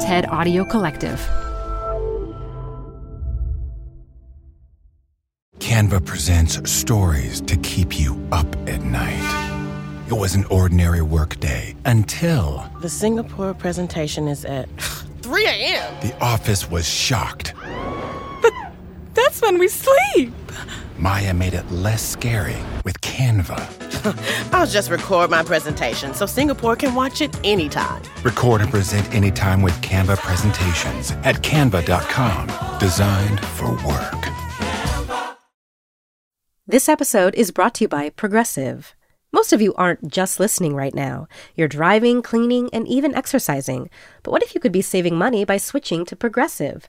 TED Audio Collective. Canva presents stories to keep you up at night. It was an ordinary workday until The Singapore presentation is at 3 a.m. the office was shocked. But That's when we sleep. Maya made it less scary with Canva. I'll just record my presentation so Singapore can watch it anytime. Record and present anytime with Canva presentations at canva.com. Designed for work. This episode is brought to you by Progressive. Most of you aren't just listening right now. You're driving, cleaning, and even exercising. But what if you could be saving money by switching to Progressive?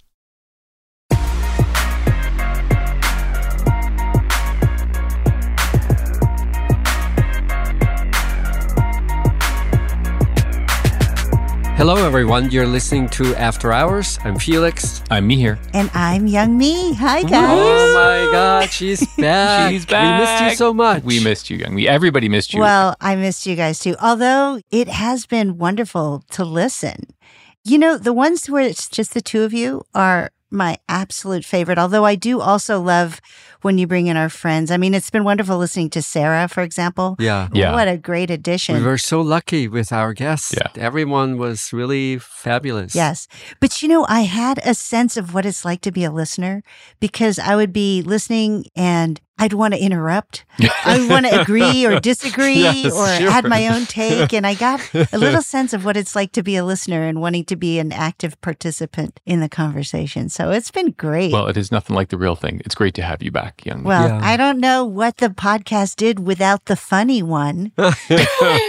Hello, everyone. You're listening to After Hours. I'm Felix. I'm Mihir. And I'm Youngme. Hi, guys. Oh my God, she's back. She's back. We missed you so much. We missed you, young. We everybody missed you. Well, I missed you guys too. Although it has been wonderful to listen. You know, the ones where it's just the two of you are my absolute favorite. Although I do also love when you bring in our friends. I mean, it's been wonderful listening to Sarah, for example. Yeah. Yeah. What a great addition. We were so lucky with our guests. Yeah. Everyone was really fabulous. Yes. But you know, I had a sense of what it's like to be a listener because I would be listening and I'd want to interrupt. I want to agree or disagree Yes, or sure. add my own take. And I got a little sense of what it's like to be a listener and wanting to be an active participant in the conversation. So it's been great. well, it is nothing like the real thing. It's great to have you back, young. Well, Yeah. I don't know what the podcast did without the funny one.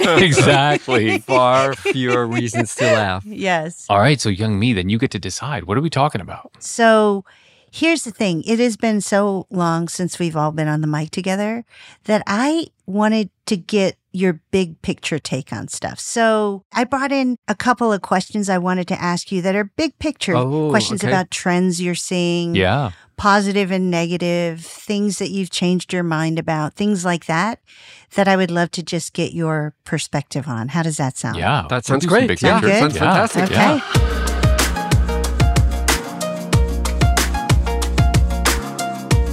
exactly. Far fewer reasons to laugh. Yes. All right, so Youngme, then you get to decide. What are we talking about? So here's the thing it has been so long since we've all been on the mic together that I wanted to get your big picture take on stuff. So I brought in a couple of questions I wanted to ask you that are big picture Oh, questions okay. about trends you're seeing, Yeah. positive and negative, things that you've changed your mind about, things like that, that I would love to just get your perspective on. How does that sound? Yeah. That sounds great. big Yeah, picture. sounds Yeah. fantastic. Okay. Yeah.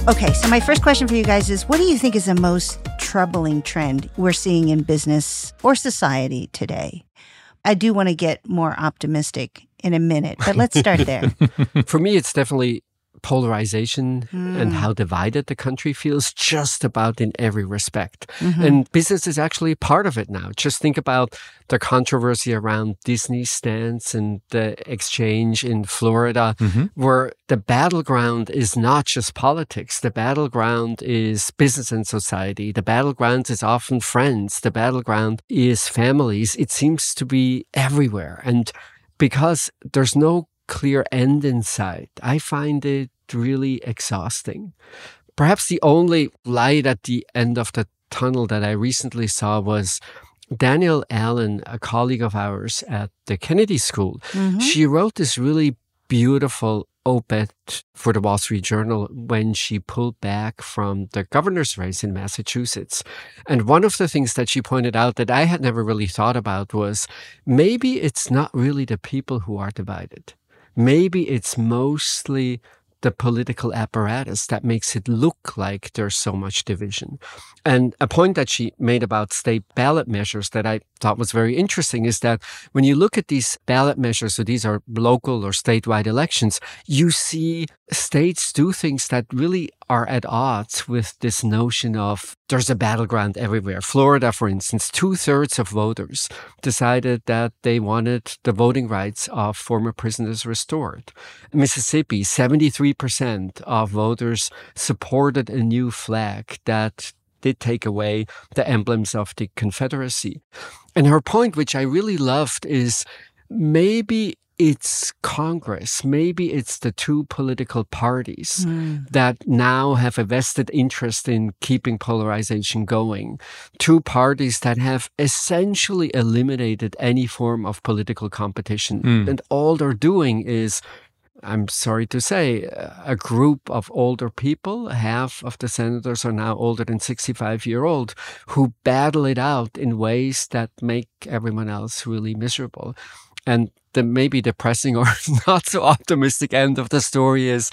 Okay, so my first question for you guys is what do you think is the most troubling trend we're seeing in business or society today? I do want to get more optimistic in a minute, but let's start there. For me, it's definitely polarization and Mm. how divided the country feels just about in every respect. Mhm. And business is actually part of it now. Just think about the controversy around Disney stance and the exchange in Florida, Mhm. where the battleground is not just politics. The battleground is business and society. The battleground is often friends. The battleground is families. It seems to be everywhere. And because there's no clear end in sight, I find it really exhausting. Perhaps the only light at the end of the tunnel that I recently saw was Danielle Allen, a colleague of ours at the Kennedy School. Mhm. She wrote this really beautiful op-ed for the Wall Street Journal when she pulled back from the governor's race in Massachusetts. And one of the things that she pointed out that I had never really thought about was maybe it's not really the people who are divided. Maybe it's mostly the political apparatus that makes it look like there's so much division. And a point that she made about state ballot measures that I thought was very interesting is that when you look at these ballot measures, so these are local or statewide elections, you see states do things that really are at odds with this notion of there's a battleground everywhere. Florida, for instance, two thirds of voters decided that they wanted the voting rights of former prisoners restored. Mississippi, 73% of voters supported a new flag that did take away the emblems of the Confederacy. And her point, which I really loved, is maybe it's Congress, maybe it's the two political parties Mm. that now have a vested interest in keeping polarization going. Two parties that have essentially eliminated any form of political competition. Mm. And all they're doing is I'm sorry to say, a group of older people, half of the senators are now older than 65 year old, who battle it out in ways that make everyone else really miserable. And the maybe depressing or not so optimistic end of the story is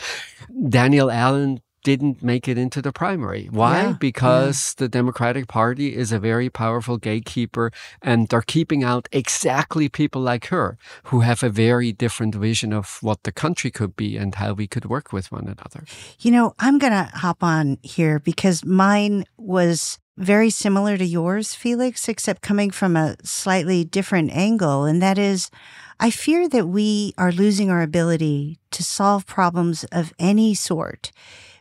Danielle Allen didn't make it into the primary. Why? Yeah, because the Democratic Party is a very powerful gatekeeper and they're keeping out exactly people like her who have a very different vision of what the country could be and how we could work with one another. You know, I'm going to hop on here because mine was very similar to yours, Felix, except coming from a slightly different angle. And that is, I fear that we are losing our ability to solve problems of any sort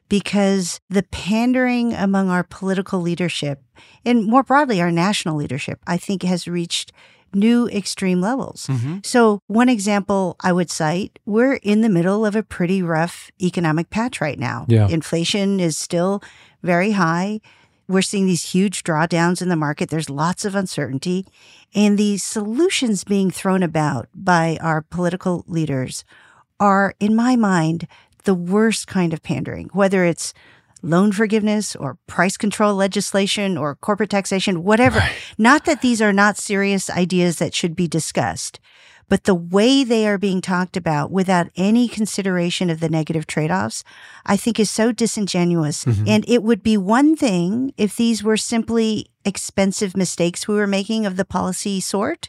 because the pandering among our political leadership and more broadly our national leadership, I think has reached new extreme levels. Mm-hmm. So, one example I would cite we're in the middle of a pretty rough economic patch right now. Yeah. Inflation is still very high. We're seeing these huge drawdowns in the market. There's lots of uncertainty. And the solutions being thrown about by our political leaders are, in my mind, the worst kind of pandering, whether it's loan forgiveness or price control legislation or corporate taxation, whatever. Not that these are not serious ideas that should be discussed, but the way they are being talked about without any consideration of the negative trade offs, I think is so disingenuous. And it would be one thing if these were simply expensive mistakes we were making of the policy sort,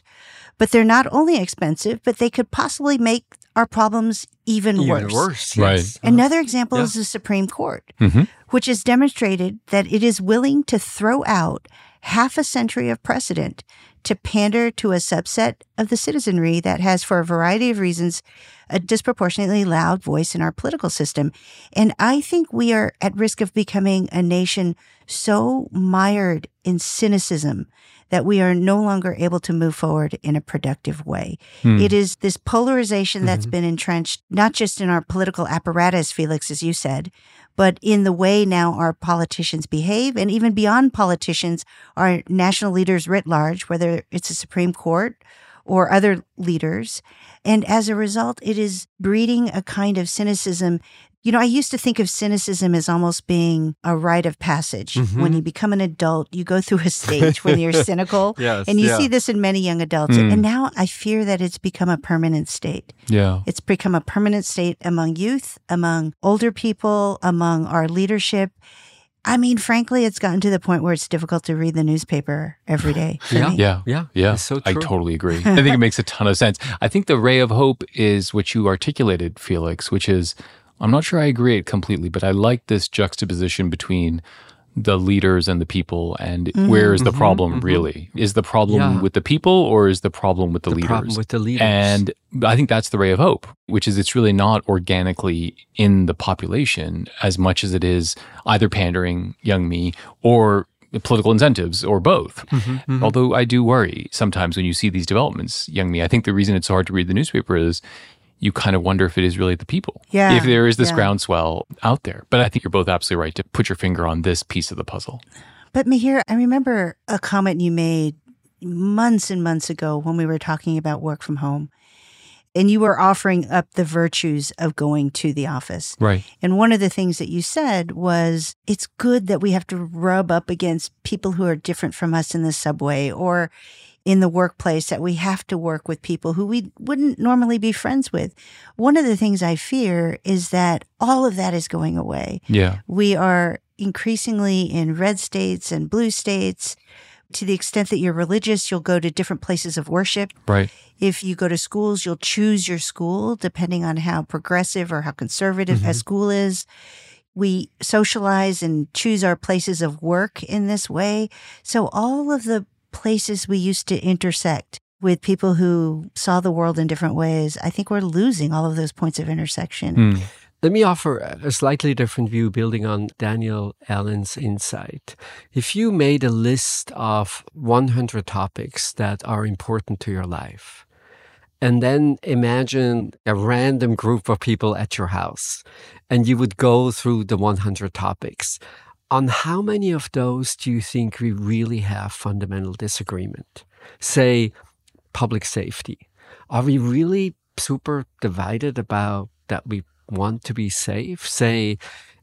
but they're not only expensive, but they could possibly make our problems even, Even worse. Right. yes. Another example Yeah. is the Supreme Court, Mhm. which has demonstrated that it is willing to throw out half a century of precedent to pander to a subset of the citizenry that has, for a variety of reasons, a disproportionately loud voice in our political system. And I think we are at risk of becoming a nation so mired in cynicism that we are no longer able to move forward in a productive way. Hmm. It is this polarization that's been entrenched, not just in our political apparatus, Felix, as you said, but in the way now our politicians behave, and even beyond politicians, our national leaders writ large, whether it's the Supreme Court or other leaders. And as a result, it is breeding a kind of cynicism. You know, I used to think of cynicism as almost being a rite of passage. When you become an adult, you go through a stage when you're cynical. Yes, and you yeah. see this in many young adults. Mm. And now I fear that it's become a permanent state. Yeah. It's become a permanent state among youth, among older people, among our leadership. I mean, frankly, it's gotten to the point where it's difficult to read the newspaper every day. for Yeah. Yeah. Yeah. Yeah. It's so I totally agree. I think it makes a ton of sense. I think the ray of hope is what you articulated, Felix, which is I'm not sure I agree it completely, but I like this juxtaposition between the leaders and the people and mm-hmm. where is the mm-hmm. problem mm-hmm. really? Is the problem Yeah. with the people or is the problem with the, The leaders? problem with the leaders. And I think that's the ray of hope, which is it's really not organically in the population as much as it is either pandering Youngme or political incentives or both. Mm-hmm, Although I do worry sometimes when you see these developments, Youngme. I think the reason it's hard to read the newspaper is you kind of wonder if it is really the people. Yeah, If there is this yeah. groundswell out there. But I think you're both absolutely right to put your finger on this piece of the puzzle. But Mihir, I remember a comment you made months and months ago when we were talking about work from home. And you were offering up the virtues of going to the office. Right. And one of the things that you said was it's good that we have to rub up against people who are different from us in the subway or in the workplace, that we have to work with people who we wouldn't normally be friends with. One of the things I fear is that all of that is going away. Yeah. We are increasingly in red states and blue states. To the extent that you're religious, you'll go to different places of worship. Right. If you go to schools, you'll choose your school depending on how progressive or how conservative a mm-hmm. school is. We socialize and choose our places of work in this way. So all of the places we used to intersect with people who saw the world in different ways, I think we're losing all of those points of intersection. Hmm. Let me offer a slightly different view building on Danielle Allen's insight. If you made a list of 100 topics that are important to your life, And then imagine a random group of people at your house, and you would go through the 100 topics. On how many of those do you think we really have fundamental disagreement? Say, public safety. Are we really super divided about that we want to be safe? Say,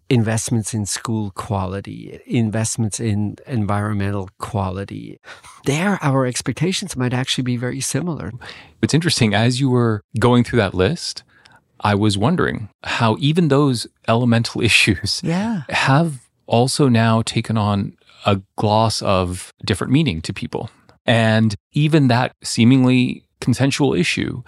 investments in school quality, investments in environmental quality. There, our expectations might actually be very similar. It's interesting, as you were going through that list, I was wondering how even those elemental issues Yeah. have also now taken on a gloss of different meaning to people. And even that seemingly consensual issue,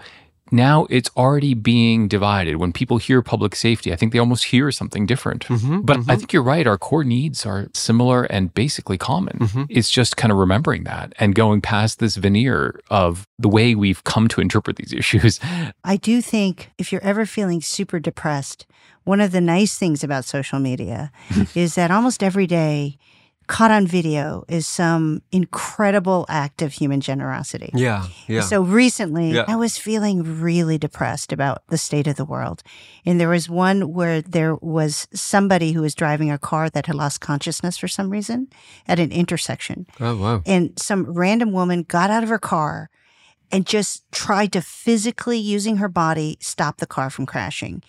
now it's already being divided. When people hear public safety, I think they almost hear something different. Mm-hmm, but I think you're right. Our core needs are similar and basically common. Mm-hmm. It's just kind of remembering that and going past this veneer of the way we've come to interpret these issues. I do think if you're ever feeling super depressed, one of the nice things about social media is that almost every day, caught on video is some incredible act of human generosity. Yeah, yeah. So recently, Yeah. I was feeling really depressed about the state of the world. And there was one where there was somebody who was driving a car that had lost consciousness for some reason at an intersection. oh, wow. And some random woman got out of her car and just tried to physically, using her body, stop the car from crashing.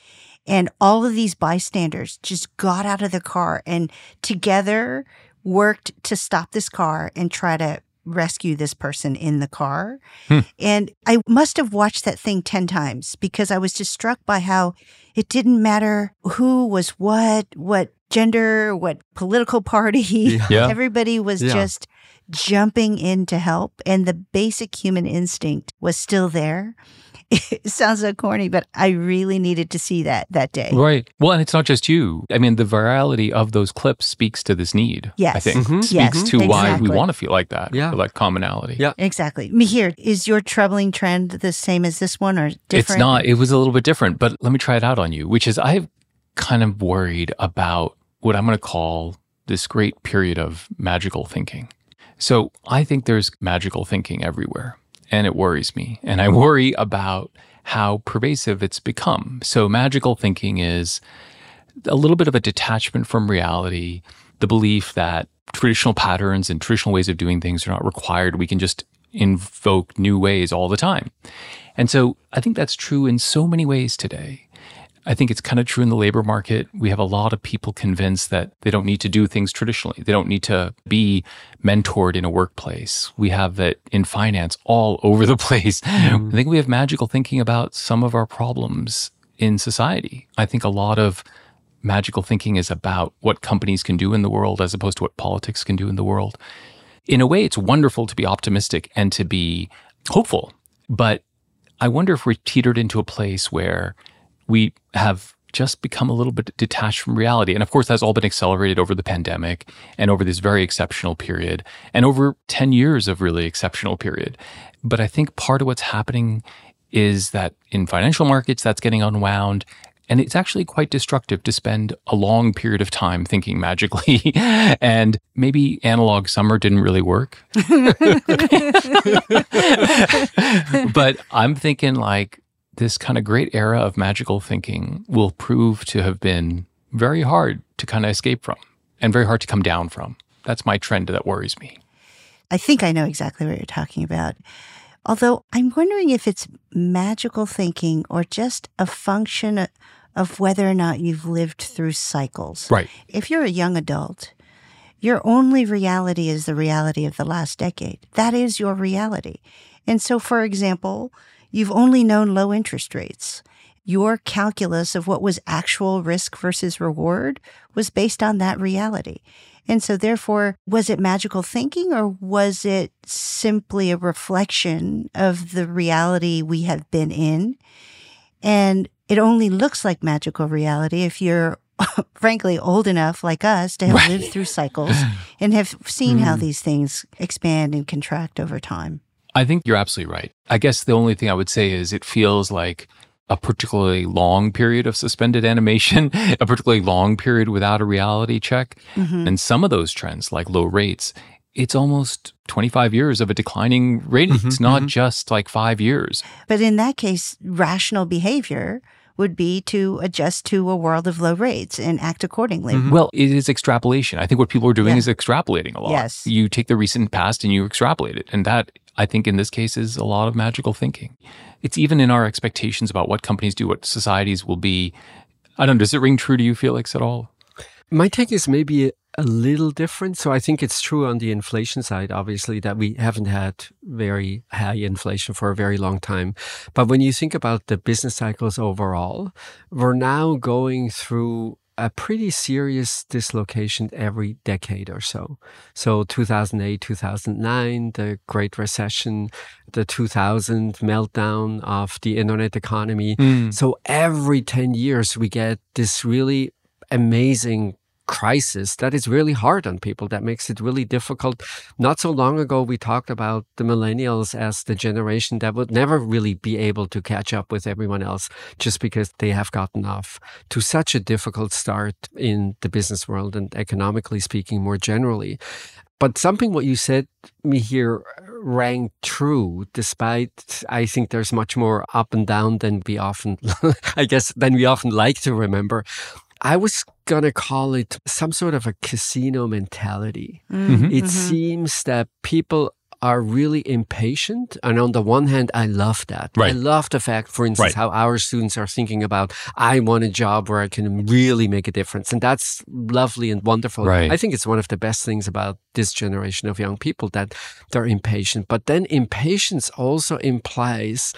And all of these bystanders just got out of the car and together worked to stop this car and try to rescue this person in the car. Hmm. And I must have watched that thing 10 times because I was just struck by how it didn't matter who was what, what gender, what political party. Yeah. Everybody was Yeah. just jumping in to help. And the basic human instinct was still there. It sounds so corny, but I really needed to see that that day. Right. Well, and it's not just you. I mean, the virality of those clips speaks to this need. Yes. I Yes. think Mhm. speaks Yes, to why we want to feel like that. Yeah. Like commonality. Yeah. Exactly. Mihir, is your troubling trend the same as this one or different? It's not. It was a little bit different, but let me try it out on you, which is I've kind of worried about what I'm going to call this great period of magical thinking. So I think there's magical thinking everywhere, and it worries me. And I worry about how pervasive it's become. So magical thinking is a little bit of a detachment from reality, the belief that traditional patterns and traditional ways of doing things are not required. We can just invoke new ways all the time. And so I think that's true in so many ways today. I think it's kind of true in the labor market. We have a lot of people convinced that they don't need to do things traditionally. They don't need to be mentored in a workplace. We have that in finance all over the place. Mm-hmm. I think we have magical thinking about some of our problems in society. I think a lot of magical thinking is about what companies can do in the world as opposed to what politics can do in the world. In a way, it's wonderful to be optimistic and to be hopeful. But I wonder if we're teetered into a place where we have just become a little bit detached from reality. And of course, that's all been accelerated over the pandemic and over this very exceptional period and over 10 years of really exceptional period. But I think part of what's happening is that in financial markets, that's getting unwound. And it's actually quite destructive to spend a long period of time thinking magically. and maybe analog summer didn't really work. but I'm thinking like this kind of great era of magical thinking will prove to have been very hard to kind of escape from and very hard to come down from. That's my trend that worries me. I think I know exactly what you're talking about. Although I'm wondering if it's magical thinking or just a function of whether or not you've lived through cycles. Right. If you're a young adult, your only reality is the reality of the last decade. That is your reality. And so, for example, you've only known low interest rates. Your calculus of what was actual risk versus reward was based on that reality. And so, therefore, was it magical thinking or was it simply a reflection of the reality we have been in? And it only looks like magical reality if you're, frankly, old enough like us to have lived through cycles and have seen how hmm. these things expand and contract over time. I think you're absolutely right. I guess the only thing I would say is it feels like a particularly long period of suspended animation, a particularly long period without a reality check. And some of those trends, like low rates, it's almost 25 years of a declining rating. Mhm, it's not mhm. just like five years. But in that case, rational behavior would be to adjust to a world of low rates and act accordingly. Mhm. Well, it is extrapolation. I think what people are doing Yeah. is extrapolating a lot. Yes. You take the recent past and you extrapolate it. And that, I think, in this case, is a lot of magical thinking. It's even in our expectations about what companies do, what societies will be. I don't know. Does it ring true to you, Felix, at all? My take is maybe a little different. So I think it's true on the inflation side, obviously, that we haven't had very high inflation for a very long time. But when you think about the business cycles overall, we're now going through a pretty serious dislocation every decade or so. So 2008, 2009, the Great Recession, the 2000 meltdown of the internet economy. Hmm. So every 10 years, we get this really amazing crisis that is really hard on people that makes it really difficult. Not so long ago we talked about the millennials as the generation that would never really be able to catch up with everyone else just because they have gotten off to such a difficult start in the business world and economically speaking more generally. But something what you said Mihir rang true despite i think there's much more up and down than we often i guess than we often like to remember I was going to call it some sort of a casino mentality. Mhm. It seems that people are really impatient. And on the one hand, I love that. I love the fact, for instance, Right. how our students are thinking about, I want a job where I can really make a difference. And that's lovely and wonderful. Right. I think it's one of the best things about this generation of young people that they're impatient. But then impatience also implies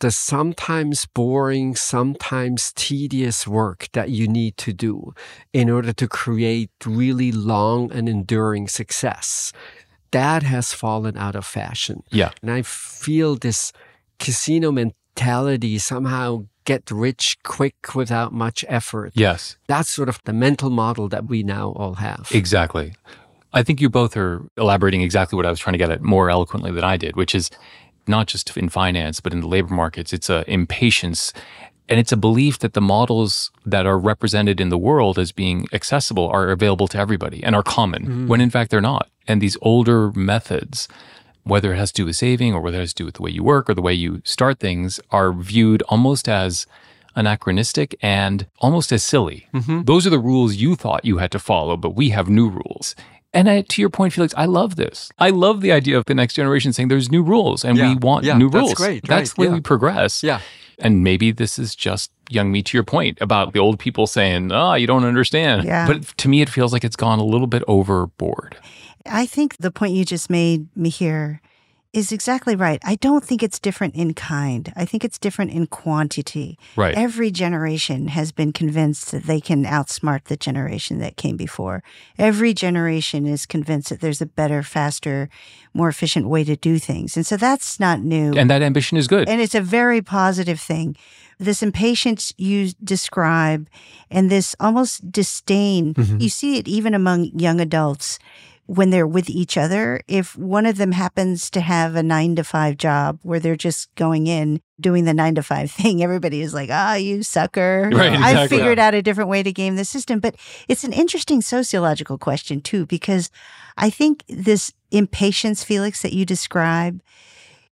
the sometimes boring, sometimes tedious work that you need to do in order to create really long and enduring success. That has fallen out of fashion. Yeah. And I feel this casino mentality somehow get rich quick without much effort. Yes. That's sort of the mental model that we now all have. Exactly. I think you both are elaborating exactly what I was trying to get at more eloquently than I did, which is not just in finance, but in the labor markets. It's a impatience and it's a belief that the models that are represented in the world as being accessible are available to everybody and are common mm-hmm. when in fact they're not. And these older methods, whether it has to do with saving or whether it has to do with the way you work or the way you start things, are viewed almost as anachronistic and almost as silly. Mm-hmm. Those are the rules you thought you had to follow, but we have new rules. And I, to your point, Felix, I love this. I love the idea of the next generation saying there's new rules and Yeah, we want yeah, new that's rules. great, That's right, when yeah. we progress. Yeah. And maybe this is just young me to your point about the old people saying, oh, you don't understand. Yeah. But to me, it feels like it's gone a little bit overboard. I think the point you just made Mihir is exactly right. I don't think it's different in kind. I think it's different in quantity. Right. Every generation has been convinced that they can outsmart the generation that came before. Every generation is convinced that there's a better, faster, more efficient way to do things. And so that's not new. And that ambition is good. And it's a very positive thing. This impatience you describe and this almost disdain, mm-hmm. you see it even among young adults when they're with each other. If one of them happens to have a nine to five job where they're just going in, doing the nine to five thing, everybody is like, ah, you sucker. Right, I exactly. figured out a different way to game the system. But it's an interesting sociological question, too, because I think this impatience, Felix, that you describe,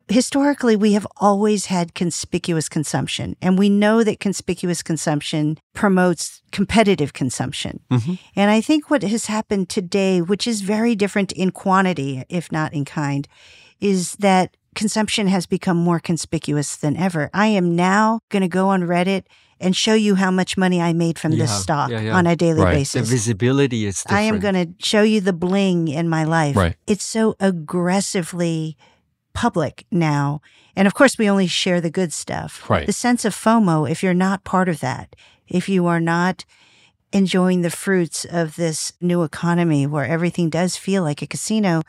historically we have always had conspicuous consumption and we know that conspicuous consumption promotes competitive consumption mm-hmm. and i think what has happened today which is very different in quantity if not in kind is that consumption has become more conspicuous than ever i am now going to go on reddit and show you how much money i made from this stock yeah, yeah. on a daily Right. The The basis visibility is different. I am going to show you the bling in my life. Right. It's so aggressively public now. And of course, we only share the good stuff. Right. The sense of FOMO, if you're not part of that, if you are not enjoying the fruits of this new economy where everything does feel like a casino,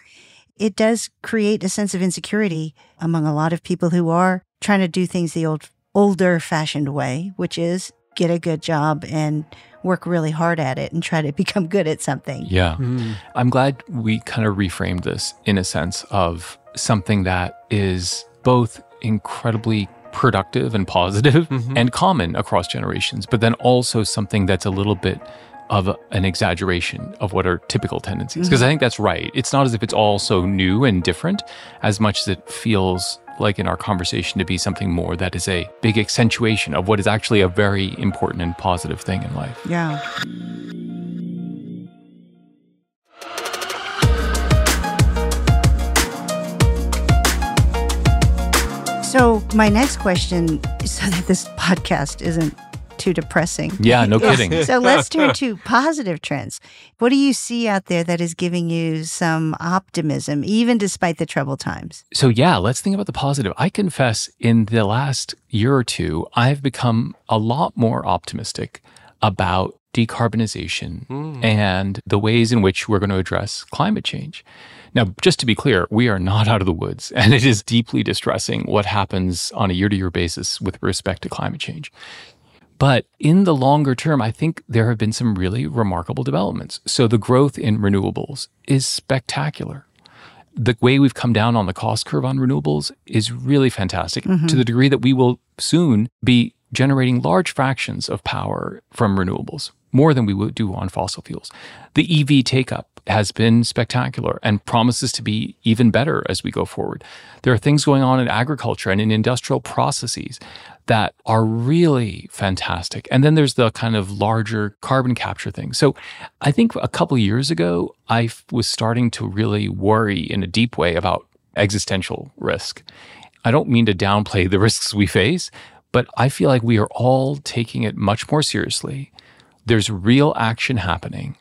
it does create a sense of insecurity among a lot of people who are trying to do things the old, older fashioned way, which is get a good job and work really hard at it and try to become good at something. Yeah. Mm. I'm glad we kind of reframed this in a sense of something that is both incredibly productive and positive Mhm. and common across generations, but then also something that's a little bit of an exaggeration of what are typical tendencies. Because I think that's right. It's not as if it's all so new and different as much as it feels like in our conversation to be something more that is a big accentuation of what is actually a very important and positive thing in life. Yeah. So, my next question, so that this podcast isn't too depressing. Yeah, no kidding. So, let's turn to positive trends. What do you see out there that is giving you some optimism, even despite the troubled times? So, yeah, let's think about the positive. I confess in the last year or two, I've become a lot more optimistic about decarbonization hmm. and the ways in which we're going to address climate change. Now, just to be clear, we are not out of the woods, and it is deeply distressing what happens on a year to year basis with respect to climate change. But in the longer term, I think there have been some really remarkable developments. So the growth in renewables is spectacular. The way we've come down on the cost curve on renewables is really fantastic mm-hmm. to the degree that we will soon be generating large fractions of power from renewables, more than we would do on fossil fuels. The EV take up has been spectacular and promises to be even better as we go forward. There are things going on in agriculture and in industrial processes that are really fantastic. And then there's the kind of larger carbon capture thing. So I think a couple years ago, I was starting to really worry in a deep way about existential risk. I don't mean to downplay the risks we face, but I feel like we are all taking it much more seriously. There's real action happening.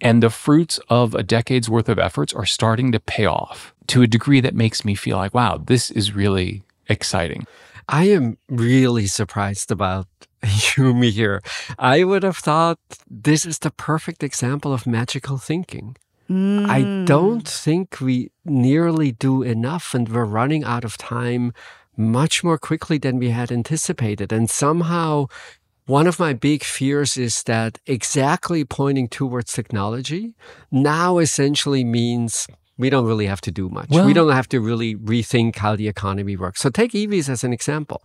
And the fruits of a decade's worth of efforts are starting to pay off to a degree that makes me feel like, wow, this is really exciting. I am really surprised about Yumi here. I would have thought this is the perfect example of magical thinking. I hmm. don't think we nearly do enough, and we're running out of time much more quickly than we had anticipated. And somehow, one of my big fears is that exactly pointing towards technology now essentially means we don't really have to do much. Well- we don't have to really rethink how the economy works. So take EVs as an example.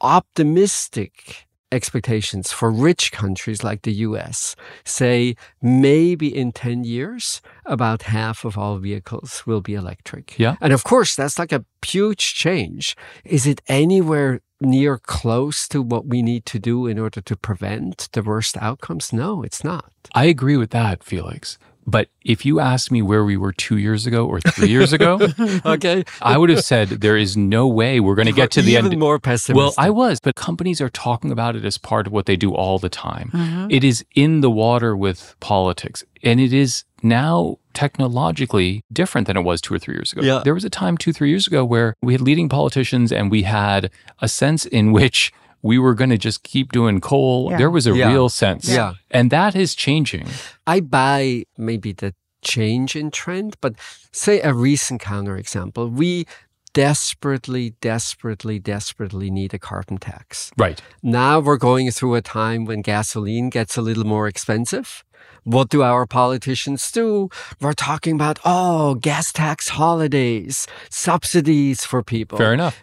Optimistic expectations for rich countries like the US say maybe in 10 years, about half of all vehicles will be electric. Yeah. And of course, that's like a huge change. Is it anywhere near close to what we need to do in order to prevent the worst outcomes? No, it's not. I agree with that, Felix. But if you asked me where we were two years ago or three years ago, Okay. I would have said there is no way we're going to get to the end. Even end. more pessimistic. Well, I was, but companies are talking about it as part of what they do all the time. Mm-hmm. It is in the water with politics, and it is now technologically different than it was two or three years ago. Yeah. There was a time two, three years ago where we had leading politicians and we had a sense in which we were going to just keep doing coal. Yeah. There was a Yeah. real sense. Yeah. And that is changing. I buy maybe the change in trend, but say a recent counterexample. We desperately, desperately, desperately need a carbon tax. Right. Now we're going through a time when gasoline gets a little more expensive. What do our politicians do? We're talking about, oh, gas tax holidays, subsidies for people. Fair enough.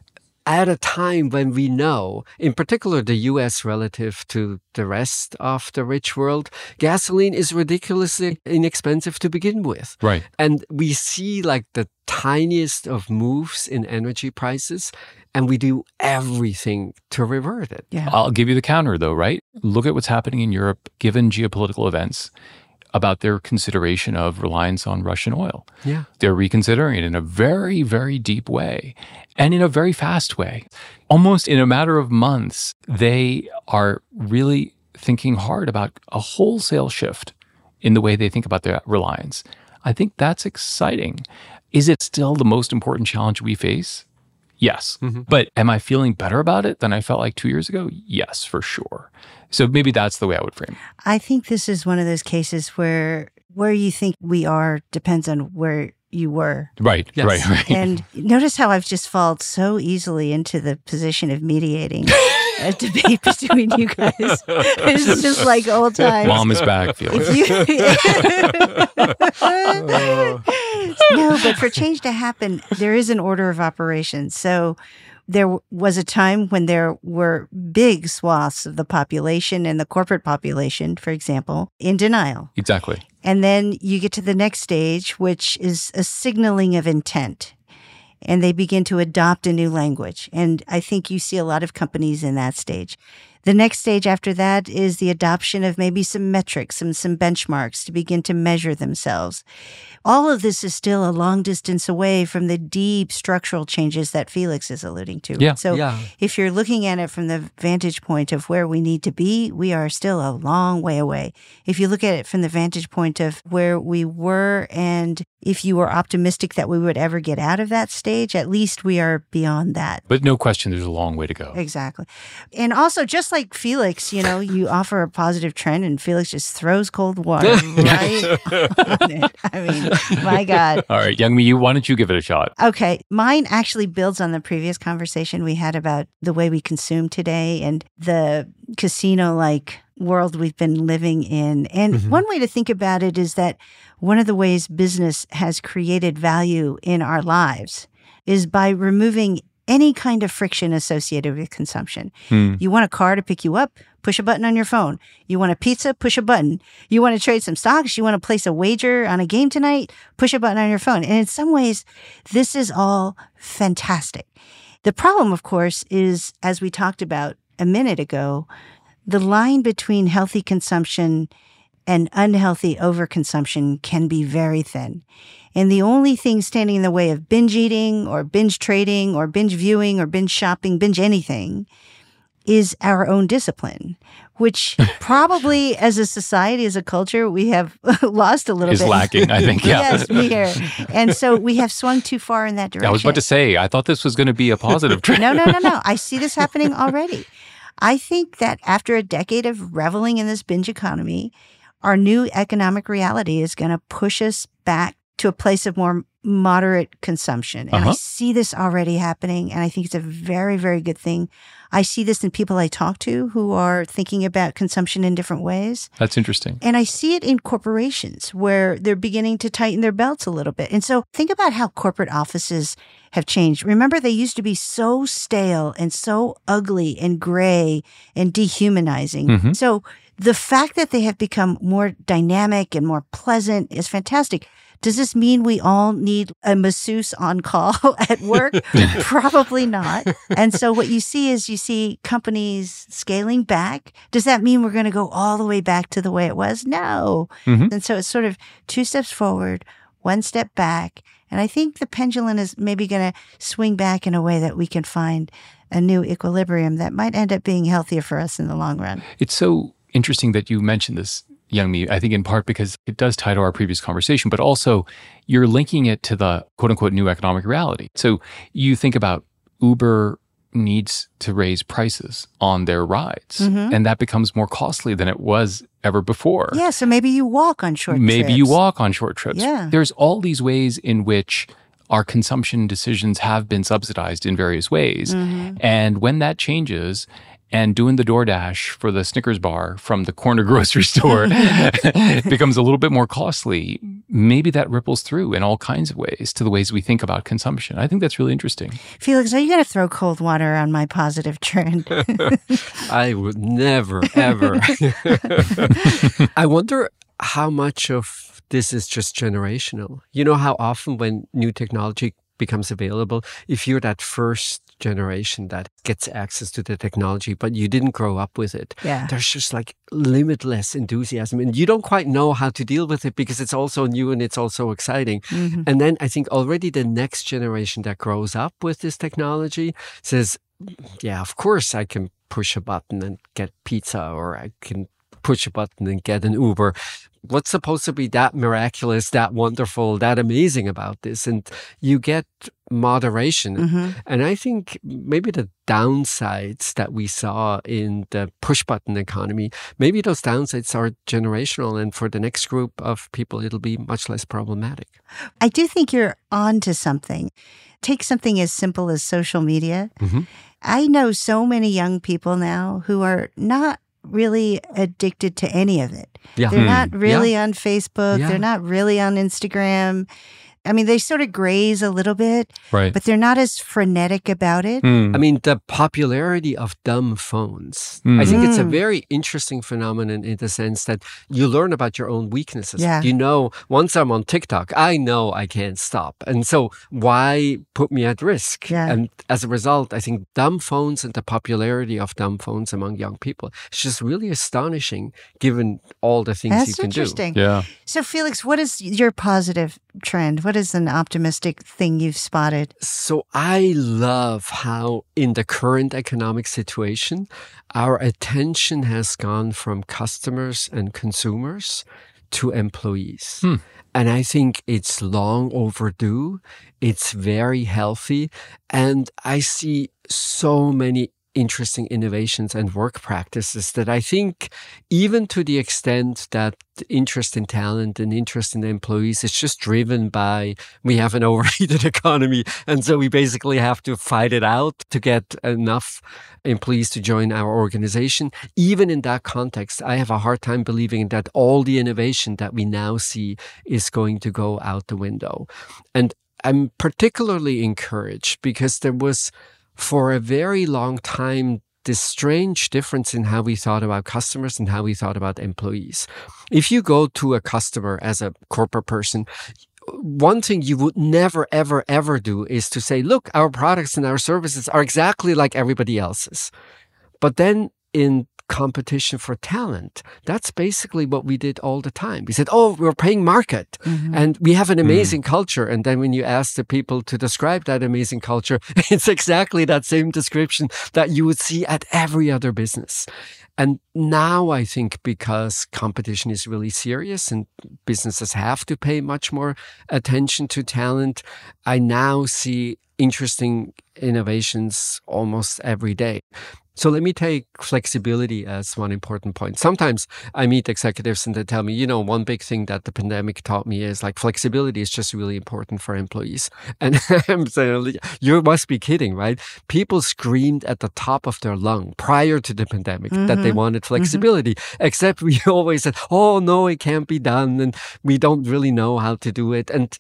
At a time when we know, in particular the US relative to the rest of the rich world, gasoline is ridiculously inexpensive to begin with. Right. And we see like the tiniest of moves in energy prices, and we do everything to revert it. Yeah. I'll give you the counter though, right? Look at what's happening in Europe given geopolitical events about their consideration of reliance on Russian oil. Yeah. They're reconsidering it in a very, very deep way and in a very fast way. Almost in a matter of months, they are really thinking hard about a wholesale shift in the way they think about their reliance. I think that's exciting. Is it still the most important challenge we face? Yes. Mm-hmm. But am I feeling better about it than I felt like two years ago? Yes, for sure. So maybe that's the way I would frame it. I think this is one of those cases where where you think we are depends on where you were. Right, Yes. right, right. And notice how I've just fallen so easily into the position of mediating a debate between you guys. It's just like old times. Mom is back, Felix. no, but for change to happen, there is an order of operations. So there was a time when there were big swaths of the population and the corporate population, for example, in denial. Exactly. And then you get to the next stage, which is a signaling of intent. And they begin to adopt a new language. And I think you see a lot of companies in that stage. The next stage after that is the adoption of maybe some metrics, some, some benchmarks to begin to measure themselves. All of this is still a long distance away from the deep structural changes that Felix is alluding to. Yeah. So Yeah. if you're looking at it from the vantage point of where we need to be, we are still a long way away. If you look at it from the vantage point of where we were and if you were optimistic that we would ever get out of that stage, at least we are beyond that. But no question, there's a long way to go. Exactly. And also, just like Felix, you know, you offer a positive trend and Felix just throws cold water right on it. I mean, my God. All right, Youngme, you why don't you give it a shot? Okay. Mine actually builds on the previous conversation we had about the way we consume today and the casino like world we've been living in. And mm-hmm. one way to think about it is that one of the ways business has created value in our lives is by removing any kind of friction associated with consumption. Hmm. You want a car to pick you up, push a button on your phone. You want a pizza, push a button. You want to trade some stocks, you want to place a wager on a game tonight, push a button on your phone. And in some ways, this is all fantastic. The problem, of course, is as we talked about a minute ago, the line between healthy consumption and unhealthy overconsumption can be very thin. And the only thing standing in the way of binge eating or binge trading or binge viewing or binge shopping, binge anything is our own discipline, which probably as a society, as a culture, we have lost a little Is bit. lacking, I think. Yeah. yes, we are. And so we have swung too far in that direction. I was about to say, I thought this was going to be a positive trend. No, no, no, no. I see this happening already. I think that after a decade of reveling in this binge economy, our new economic reality is going to push us back to a place of more moderate consumption. And I Uh-huh. see this already happening. And I think it's a very, very good thing. I see this in people I talk to who are thinking about consumption in different ways. That's interesting. And I see it in corporations where they're beginning to tighten their belts a little bit. And so think about how corporate offices have changed. Remember, they used to be so stale and so ugly and gray and dehumanizing. Mhm. So the fact that they have become more dynamic and more pleasant is fantastic. Does this mean we all need a masseuse on call at work? Probably not. And so what you see is you see companies scaling back. Does that mean we're going to go all the way back to the way it was? No. Mhm. And so it's sort of two steps forward, one step back. And I think the pendulum is maybe going to swing back in a way that we can find a new equilibrium that might end up being healthier for us in the long run. It's so interesting that you mentioned this, Youngme. I think in part because it does tie to our previous conversation, but also you're linking it to the quote unquote new economic reality. So you think about Uber needs to raise prices on their rides, Mhm. and that becomes more costly than it was ever before. Yeah. So maybe you walk on short trips. Maybe you walk on short trips. Yeah. There's all these ways in which our consumption decisions have been subsidized in various ways. Mm-hmm. And when that changes, and doing the DoorDash for the Snickers bar from the corner grocery store becomes a little bit more costly. Maybe that ripples through in all kinds of ways to the ways we think about consumption. I think that's really interesting. Felix, are you going to throw cold water on my positive trend? I would never, ever. I wonder how much of this is just generational. You know how often when new technology becomes available, if you're that first generation that gets access to the technology, but you didn't grow up with it, Yeah. there's just like limitless enthusiasm and you don't quite know how to deal with it because it's also new and it's also exciting. Mhm. And then I think already the next generation that grows up with this technology says, yeah, of course I can push a button and get pizza or I can push a button and get an Uber. What's supposed to be that miraculous, that wonderful, that amazing about this? And you get moderation. Mhm. And I think maybe the downsides that we saw in the push button economy, maybe those downsides are generational. And for the next group of people, it'll be much less problematic. I do think you're on to something. Take something as simple as social media. Mhm. I know so many young people now who are not really addicted to any of it. Yeah. They're Hmm. not really on Facebook. Yeah. They're not really on Instagram. I mean, they sort of graze a little bit, Right. but they're not as frenetic about it. Hmm. I mean, the popularity of dumb phones. I think it's a Mm. very interesting phenomenon in the sense that you learn about your own weaknesses. Yeah. You know, once I'm on TikTok, I know I can't stop. And so why put me at risk? Yeah. And as a result, I think dumb phones and the popularity of dumb phones among young people is just really astonishing given all the things you That's can interesting. yeah. So, Felix, what is your positive trend? What is an optimistic thing you've spotted? So I love how in the current economic situation, our attention has gone from customers and consumers to employees. Hmm. And I think it's long overdue. It's very healthy. And I see so many interesting innovations and work practices that I think even to the extent that interest in talent and interest in employees is just driven by we have an overheated economy and so we basically have to fight it out to get enough employees to join our organization. Even in that context i have a hard time believing that all the innovation that we now see is going to go out the window. And i'm particularly encouraged because there was for a very long time this strange difference in how we thought about customers and how we thought about employees. If you go to a customer as a corporate person, one thing you would never, ever, ever do is to say, look, our products and our services are exactly like everybody else's. But then in competition for talent, that's basically what we did all the time. We said, oh, we're paying market mm-hmm. and we have an mm. amazing culture. And then when you ask the people to describe that amazing culture, it's exactly that same description that you would see at every other business. And now I think because competition is really serious and businesses have to pay much more attention to talent, I now see interesting innovations almost every day. So let me take flexibility as one important point. Sometimes I meet executives and they tell me, you know, one big thing that the pandemic taught me is like flexibility is just really important for employees. And I'm saying, you must be kidding, right? People screamed at the top of their lung prior to the pandemic that they mm-hmm. wanted mm-hmm. flexibility, except we always said, oh, no, it can't be done. And we don't really know how to do it. And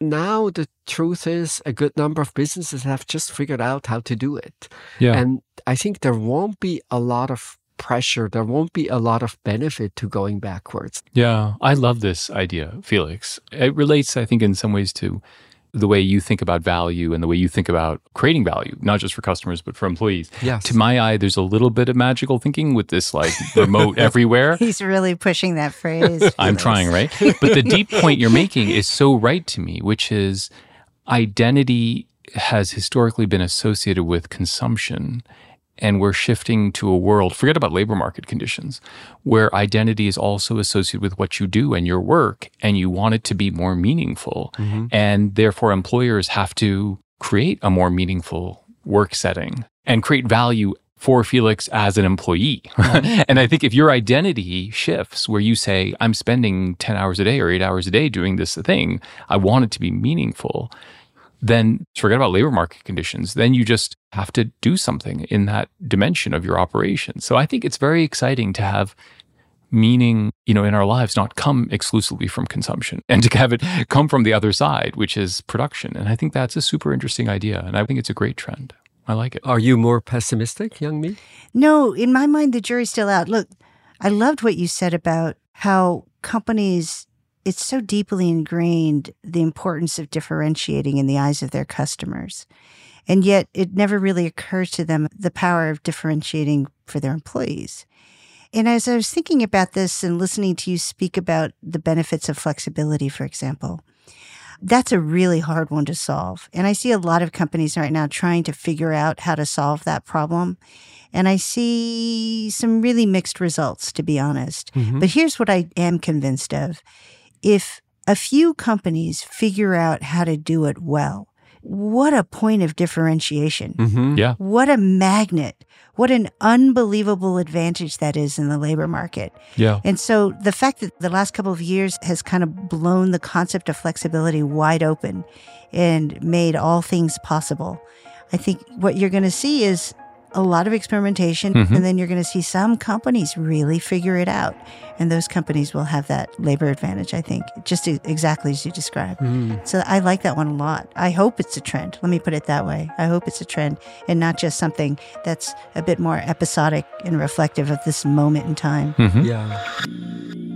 now the truth is a good number of businesses have just figured out how to do it. Yeah. And I think there won't be a lot of pressure. There won't be a lot of benefit to going backwards. Yeah, I love this idea, Felix. It relates, I think, in some ways to the way you think about value and the way you think about creating value, not just for customers, but for employees. Yes. To my eye, there's a little bit of magical thinking with this like remote everywhere. He's really pushing that phrase. I'm trying, right? But the deep point you're making is so right to me, which is identity has historically been associated with consumption. And we're shifting to a world, forget about labor market conditions, where identity is also associated with what you do and your work, and you want it to be more meaningful. Mm-hmm. And therefore, employers have to create a more meaningful work setting and create value for Felix as an employee. and I think if your identity shifts where you say, I'm spending 10 hours a day or eight hours a day doing this thing, I want it to be meaningful, then forget about labor market conditions. Then you just have to do something in that dimension of your operation. So I think it's very exciting to have meaning, you know, in our lives not come exclusively from consumption and to have it come from the other side, which is production. And I think that's a super interesting idea. And I think it's a great trend. I like it. Are you more pessimistic, Youngme? No, in my mind, the jury's still out. Look, I loved what you said about how companies, it's so deeply ingrained the importance of differentiating in the eyes of their customers. And yet it never really occurs to them the power of differentiating for their employees. And as I was thinking about this and listening to you speak about the benefits of flexibility, for example, that's a really hard one to solve. And I see a lot of companies right now trying to figure out how to solve that problem. And I see some really mixed results, to be honest. Mm-hmm. But here's what I am convinced of. If a few companies figure out how to do it well, what a point of differentiation. Mm-hmm. Yeah. What a magnet. What an unbelievable advantage that is in the labor market. Yeah. And so the fact that the last couple of years has kind of blown the concept of flexibility wide open and made all things possible. I think what you're going to see is a lot of experimentation, Mhm. and then you're going to see some companies really figure it out. And those companies will have that labor advantage, I think, just exactly as you described. So I like that one a lot. I hope it's a trend. Let me put it that way. I hope it's a trend and not just something that's a bit more episodic and reflective of this moment in time. Mhm. Yeah.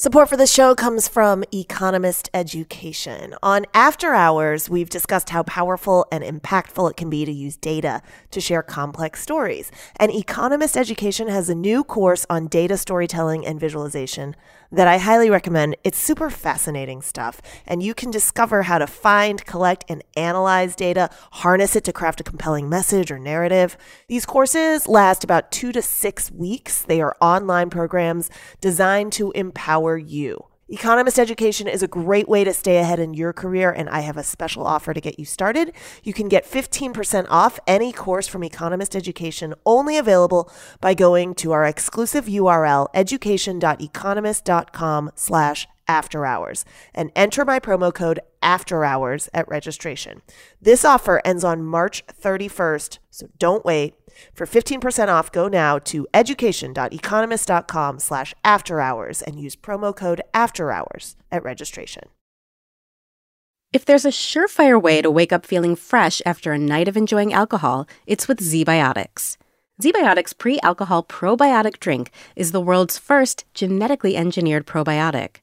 Support for the show comes from Economist Education. On After Hours, we've discussed how powerful and impactful it can be to use data to share complex stories. And Economist Education has a new course on data storytelling and visualization that I highly recommend. It's super fascinating stuff, and you can discover how to find, collect, and analyze data, harness it to craft a compelling message or narrative. These courses last about two to six weeks. They are online programs designed to empower you. Economist Education is a great way to stay ahead in your career, and I have a special offer to get you started. You can get 15% off any course from Economist Education, only available by going to our exclusive URL, education.economist.com slash after hours, and enter my promo code after hours at registration. This offer ends on March 31st, so don't wait. For 15% off, go now to education.economist.com slash after hours and use promo code after hours at registration. If there's a surefire way to wake up feeling fresh after a night of enjoying alcohol, it's with ZBiotics. ZBiotics pre alcohol probiotic drink is the world's first genetically engineered probiotic.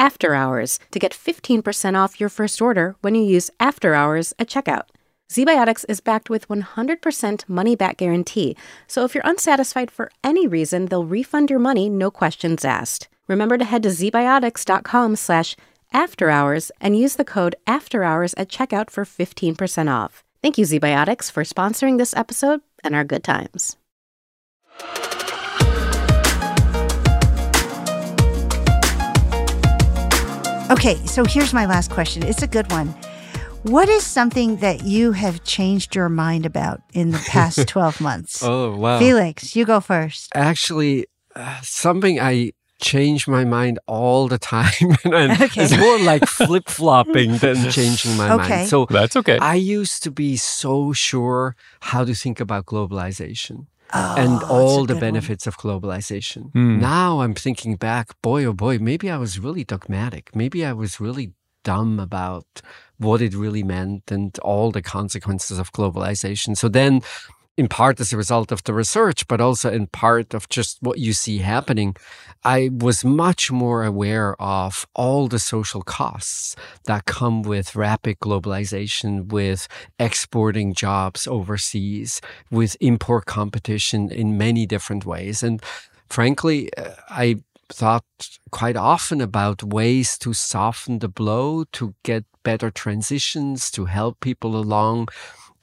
after hours to get 15% off your first order when you use after hours at checkout. ZBiotics is backed with 100% money back guarantee, so if you're unsatisfied for any reason, they'll refund your money, no questions asked. Remember to head to zbiotics.com slash after hours and use the code after hours at checkout for 15% off. Thank you, ZBiotics, for sponsoring this episode and our good times. Okay, so here's my last question. It's a good one. What is something that you have changed your mind about in the past 12 months? Oh, wow. Felix, you go first. Actually, uh, something I change my mind all the time. and Okay. It's more like flip flopping than changing my Okay. mind. So That's okay. I used to be so sure how to think about globalization. And Oh, that's all the good one. benefits of globalization. Hmm. Now I'm thinking back, boy, oh boy, maybe I was really dogmatic. Maybe I was really dumb about what it really meant and all the consequences of globalization. So then, in part as a result of the research, but also in part of just what you see happening, I was much more aware of all the social costs that come with rapid globalization, with exporting jobs overseas, with import competition in many different ways. And frankly, I thought quite often about ways to soften the blow, to get better transitions, to help people along,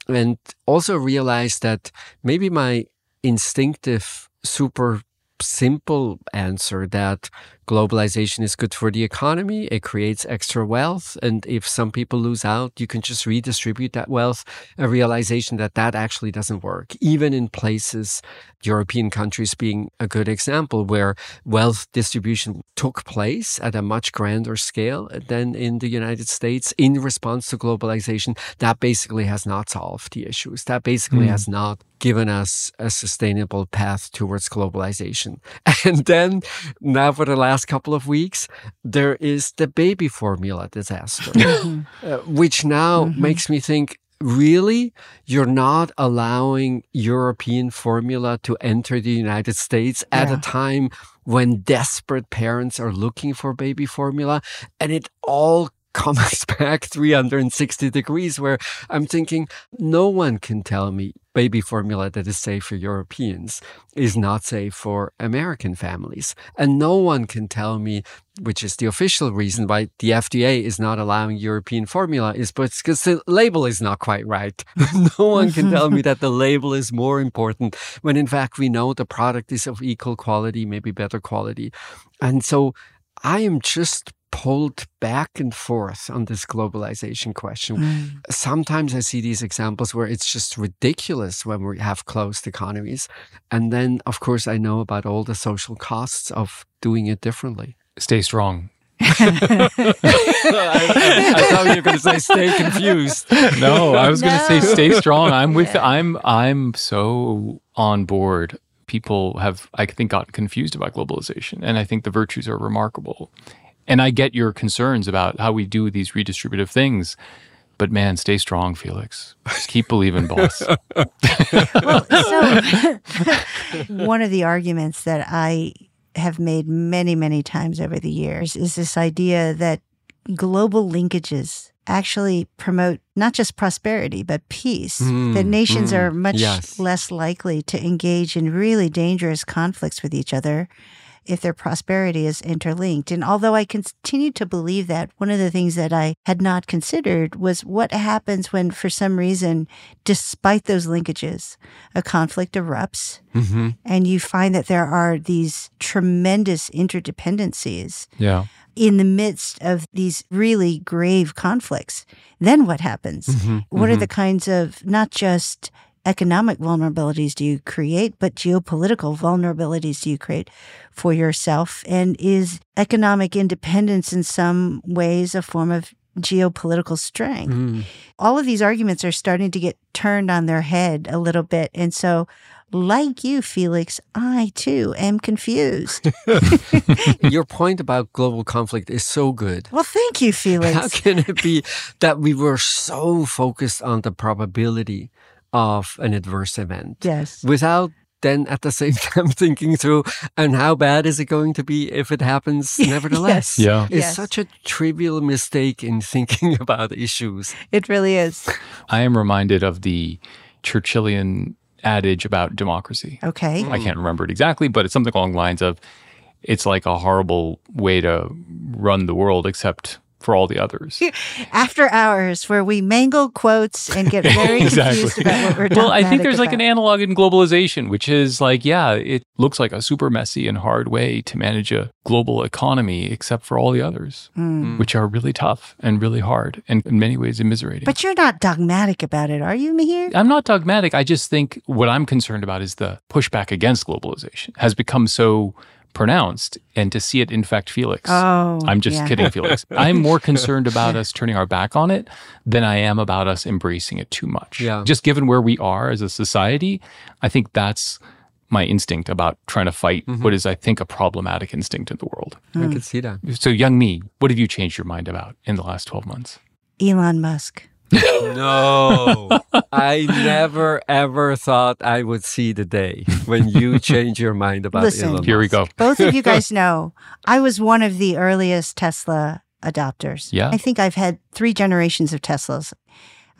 and also realized that maybe my instinctive, super simple answer that globalization is good for the economy. It creates extra wealth. And if some people lose out, you can just redistribute that wealth. A realization that that actually doesn't work, even in places, European countries being a good example, where wealth distribution took place at a much grander scale than in the United States in response to globalization. That basically has not solved the issues. That basically Hmm. has not given us a sustainable path towards globalization. And then now for the last couple of weeks, there is the baby formula disaster, uh, which now makes me think, really? You're not allowing European formula to enter the United States at Yeah. a time when desperate parents are looking for baby formula and it all comes back 360 degrees where I'm thinking, no one can tell me baby formula that is safe for Europeans is not safe for American families. And no one can tell me, which is the official reason why the FDA is not allowing European formula is because the label is not quite right. no one can tell me that the label is more important when in fact we know the product is of equal quality, maybe better quality. And so I am just pulled back and forth on this globalization question. Mm. Sometimes I see these examples where it's just ridiculous when we have closed economies. And then, of course, I know about all the social costs of doing it differently. Stay strong. I, I, thought you were going to say stay confused. No, I was no. going to say stay strong. I'm with. Yeah. I'm. I'm so on board. People have, I think, gotten confused about globalization, and I think the virtues are remarkable. And I get your concerns about how we do these redistributive things. But man, stay strong, Felix. Just keep believing, boss. well, so one of the arguments that I have made many, many times over the years is this idea that global linkages actually promote not just prosperity, but peace. Mm, that nations mm, are much yes. less likely to engage in really dangerous conflicts with each other if their prosperity is interlinked. And although I continue to believe that, one of the things that I had not considered was what happens when, for some reason, despite those linkages, a conflict erupts mm-hmm. and you find that there are these tremendous interdependencies. Yeah in the midst of these really grave conflicts, then what happens? Mm-hmm, what mm-hmm. are the kinds of not just economic vulnerabilities do you create, but geopolitical vulnerabilities do you create for yourself? And is economic independence in some ways a form of geopolitical strength? Mm. All of these arguments are starting to get turned on their head a little bit. And so, like you, Felix, I too am confused. Your point about global conflict is so good. Well, thank you, Felix. How can it be that we were so focused on the probability of an adverse event. Yes. Without then at the same time thinking through and how bad is it going to be if it happens nevertheless yes. yeah it's yes. such a trivial mistake in thinking about issues it really is i am reminded of the churchillian adage about democracy okay i can't remember it exactly but it's something along the lines of it's like a horrible way to run the world except for all the others. After hours, where we mangle quotes and get very exactly. confused about what we're doing. Well, I think there's about. like an analog in globalization, which is like, yeah, it looks like a super messy and hard way to manage a global economy, except for all the others, mm. which are really tough and really hard and in many ways immiserating. But you're not dogmatic about it, are you, Mihir? I'm not dogmatic. I just think what I'm concerned about is the pushback against globalization has become so pronounced and to see it infect Felix. Oh, I'm just yeah. kidding, Felix. I'm more concerned about us turning our back on it than I am about us embracing it too much. Yeah. Just given where we are as a society, I think that's my instinct about trying to fight mm-hmm. what is, I think, a problematic instinct in the world. Mm. I can see that. So, Youngme, what have you changed your mind about in the last 12 months? Elon Musk no, I never ever thought I would see the day when you change your mind about Listen, Elon Here we go. Both of you guys know I was one of the earliest Tesla adopters. Yeah. I think I've had three generations of Teslas.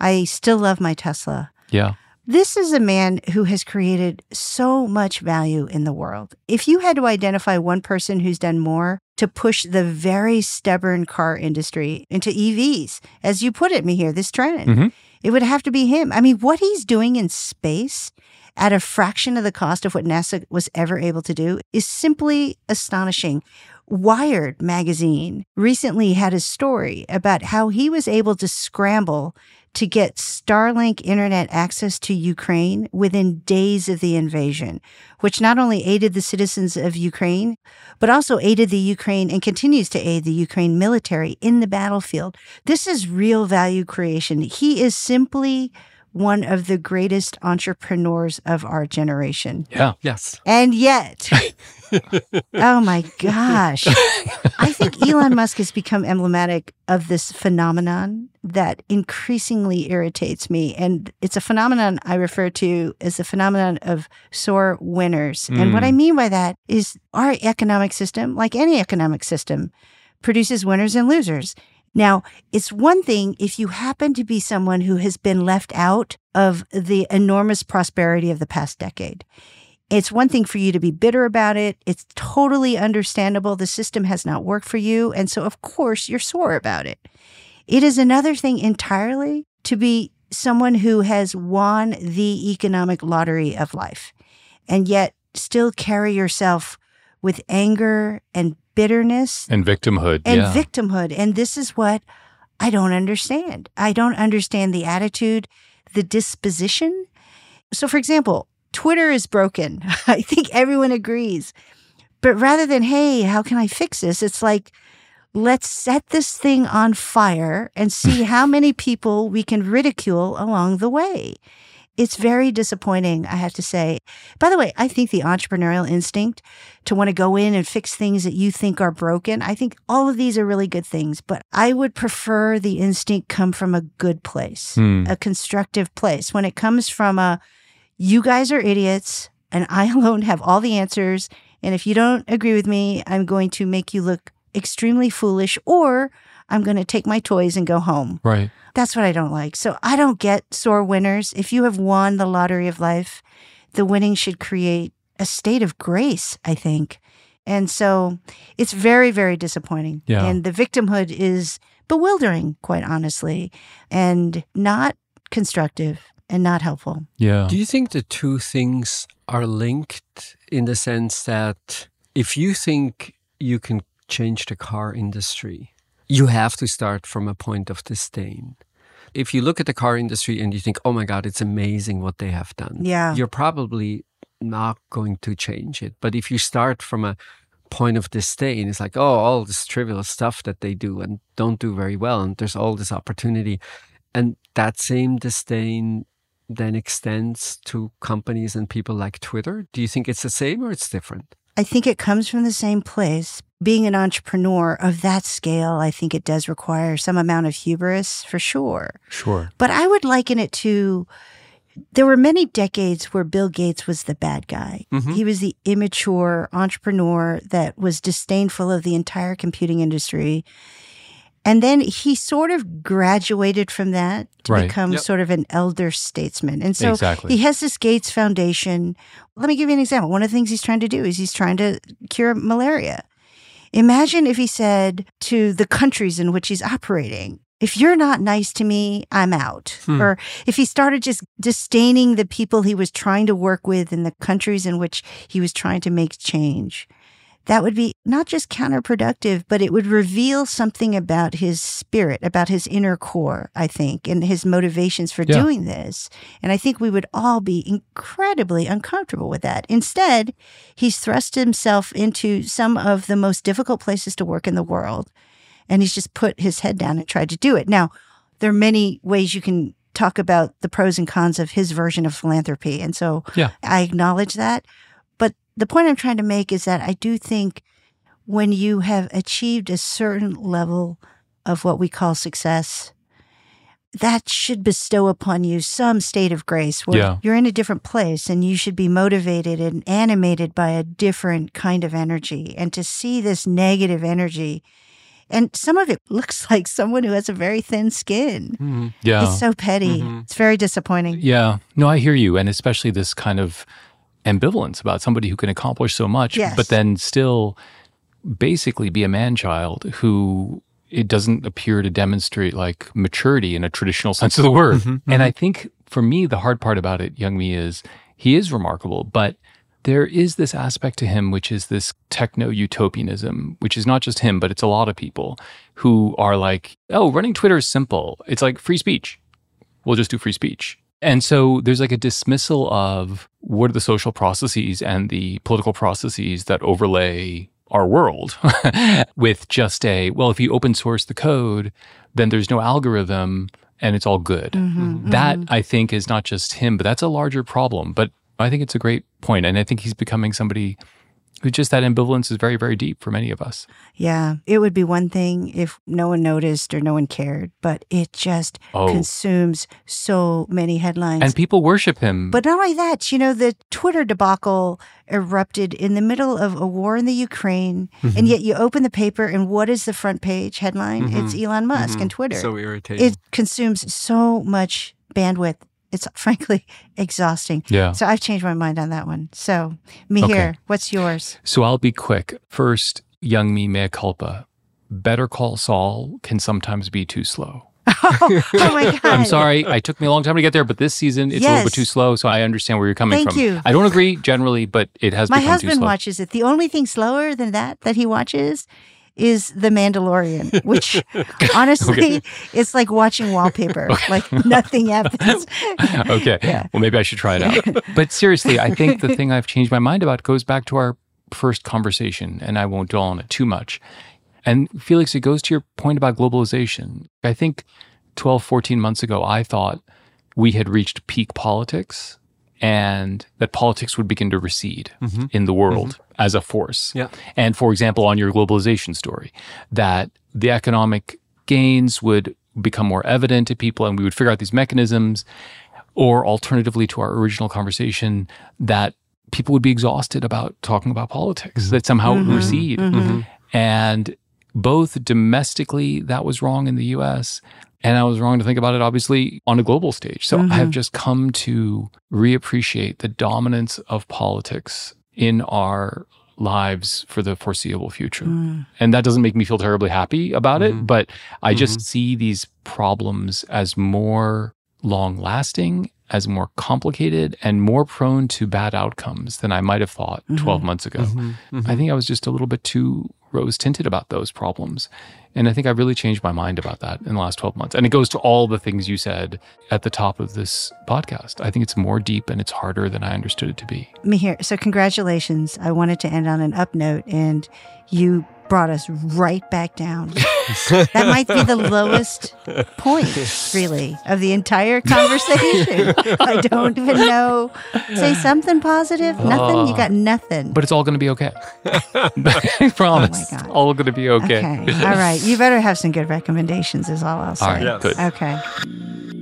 I still love my Tesla. Yeah. This is a man who has created so much value in the world. If you had to identify one person who's done more to push the very stubborn car industry into EVs, as you put it, Mihir, this trend, mm-hmm. it would have to be him. I mean, what he's doing in space at a fraction of the cost of what NASA was ever able to do is simply astonishing. Wired magazine recently had a story about how he was able to scramble to get Starlink internet access to Ukraine within days of the invasion, which not only aided the citizens of Ukraine, but also aided the Ukraine and continues to aid the Ukraine military in the battlefield. This is real value creation. He is simply one of the greatest entrepreneurs of our generation. Yeah. Yes. And yet, oh my gosh. I think Elon Musk has become emblematic of this phenomenon that increasingly irritates me. And it's a phenomenon I refer to as the phenomenon of sore winners. Mm. And what I mm. mean by that is our economic system, like any economic system, produces winners and losers. Now, it's one thing if you happen to be someone who has been left out of the enormous prosperity of the past decade. It's one thing for you to be bitter about it. It's totally understandable. The system has not worked for you. And so, of course, you're sore about it. It is another thing entirely to be someone who has won the economic lottery of life and yet still carry yourself with anger and bitterness And victimhood. and yeah. victimhood. And this is what I don't understand. I don't understand the attitude, the disposition. So, for example, Twitter is broken. I think everyone agrees. But rather than, hey, how can I fix this? It's like, let's set this thing on fire and see how many people we can ridicule along the way. It's very disappointing, I have to say. By the way, I think the entrepreneurial instinct to want to go in and fix things that you think are broken, I think all of these are really good things, but I would prefer the instinct come from a good place, Hmm. a constructive place. When it comes from a, you guys are idiots and I alone have all the answers. And if you don't agree with me, I'm going to make you look extremely foolish or I'm going to take my toys and go home. Right. That's what I don't like. So I don't get sore winners. If you have won the lottery of life, the winning should create a state of grace, I think. And so it's very, very disappointing. Yeah. And the victimhood is bewildering, quite honestly, and not constructive and not helpful. Yeah. Do you think the two things are linked in the sense that if you think you can change the car industry, you have to start from a point of disdain. If you look at the car industry and you think, oh my God, it's amazing what they have done, Yeah. you're probably not going to change it. But if you start from a point of disdain, it's like, oh, all this trivial stuff that they do and don't do very well, and there's all this opportunity. And that same disdain then extends to companies and people like Twitter. Do you think it's the same or it's different? I think it comes from the same place. Being an entrepreneur of that scale, I think it does require some amount of hubris for sure. Sure. But I would liken it to there were many decades where Bill Gates was the bad guy. Mhm. He was the immature entrepreneur that was disdainful of the entire computing industry. And then he sort of graduated from that to Right. become Yep. sort of an elder statesman. And so Exactly. he has this Gates Foundation. Let me give you an example. One of the things he's trying to do is he's trying to cure malaria. Imagine if he said to the countries in which he's operating, if you're not nice to me, I'm out. Hmm. Or if he started just disdaining the people he was trying to work with in the countries in which he was trying to make change, that would be not just counterproductive, but it would reveal something about his spirit, about his inner core, I think, and his motivations for Yeah. doing this. And I think we would all be incredibly uncomfortable with that. Instead, he's thrust himself into some of the most difficult places to work in the world. And he's just put his head down and tried to do it. Now, there are many ways you can talk about the pros and cons of his version of philanthropy. And so Yeah. I acknowledge that. The point I'm trying to make is that I do think when you have achieved a certain level of what we call success, that should bestow upon you some state of grace where Yeah. you're in a different place and you should be motivated and animated by a different kind of energy. And to see this negative energy, and some of it looks like someone who has a very thin skin. Yeah. It's so petty. Mhm. It's very disappointing. Yeah. No, I hear you. And especially this kind of ambivalence about somebody who can accomplish so much, Yes. but then still basically be a man child who it doesn't appear to demonstrate like maturity in a traditional sense of the word. Mm-hmm, mm-hmm. And I think for me, the hard part about it, Youngme, is he is remarkable, but there is this aspect to him, which is this techno utopianism, which is not just him, but it's a lot of people who are like, oh, running Twitter is simple. It's like free speech. We'll just do free speech. And so there's like a dismissal of what are the social processes and the political processes that overlay our world with just a, well, if you open source the code, then there's no algorithm and it's all good. Mm-hmm, That I think is not just him, but that's a larger problem. But I think it's a great point, and I think he's becoming somebody it's just that ambivalence is very, very deep for many of us. Yeah, it would be one thing if no one noticed or no one cared, but it just Oh. consumes so many headlines. And people worship him. But not only that, you know, the Twitter debacle erupted in the middle of a war in the Ukraine, Mm-hmm. and yet you open the paper, and what is the front page headline? Mm-hmm. It's Elon Musk and Twitter. So irritating. it consumes so much bandwidth. It's frankly exhausting. Yeah. So I've changed my mind on that one. So, me Okay. what's yours? So I'll be quick. First, Youngme mea culpa. Better Call Saul can sometimes be too slow. Oh, oh my God. I'm sorry. I took me a long time to get there, but this season it's a little bit too slow. So I understand where you're coming Thank from. you. I don't agree generally, but it has My become too husband slow. watches it. The only thing slower than that that he watches is The Mandalorian, which honestly, it's like watching wallpaper. Like nothing happens. okay. Yeah. Well, maybe I should try it out. but seriously, I think the thing I've changed my mind about goes back to our first conversation, and I won't dwell on it too much. And Felix, it goes to your point about globalization. I think 12, 14 months ago, I thought we had reached peak politics and that politics would begin to recede mm-hmm. in the world mm-hmm. as a force. Yeah. And for example, on your globalization story, that the economic gains would become more evident to people and we would figure out these mechanisms. Or alternatively to our original conversation, that people would be exhausted about talking about politics, mm-hmm. that somehow it would recede. And both domestically, that was wrong in the US. And I was wrong to think about it, obviously, on a global stage. So I have mm-hmm. just come to reappreciate the dominance of politics in our lives for the foreseeable future. Mm. And that doesn't make me feel terribly happy about it, mm-hmm. but I just mm-hmm. see these problems as more long lasting, as more complicated, and more prone to bad outcomes than I might have thought 12 months ago. I think I was just a little bit too rose tinted about those problems. And I think I've really changed my mind about that in the last 12 months. And it goes to all the things you said at the top of this podcast. I think it's more deep and it's harder than I understood it to be. Mihir, so congratulations. I wanted to end on an up note, and you brought us right back down. that might be the lowest point, really, of the entire conversation. I don't even know. Say something positive. Nothing. You got nothing. But it's all going to be okay. I promise. Oh God. all going to be okay. Okay. All right. You better have some good recommendations, is all I'll say. All right, Yes. good. Okay.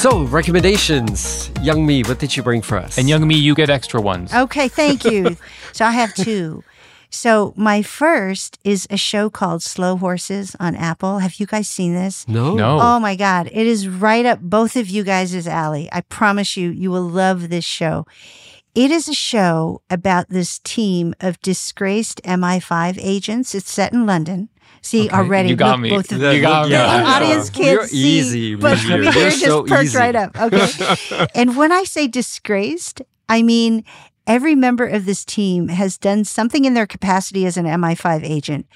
So, recommendations. Youngme, what did you bring for us? And Youngme, you get extra ones. Okay, thank you. so I have two. So my first is a show called Slow Horses on Apple. Have you guys seen this? No. No. Oh my God. It is right up both of you guys' alley. I promise you, you will love this show. It is a show about this team of disgraced MI5 agents. It's set in London. See, Okay, already, you got look, me. both of The- You got yeah, me. the I audience can't You're see, easy, but Mihir. Mihir You're just so perked easy. right up. Okay. and when I say disgraced, I mean every member of this team has done something in their capacity as an MI5 agent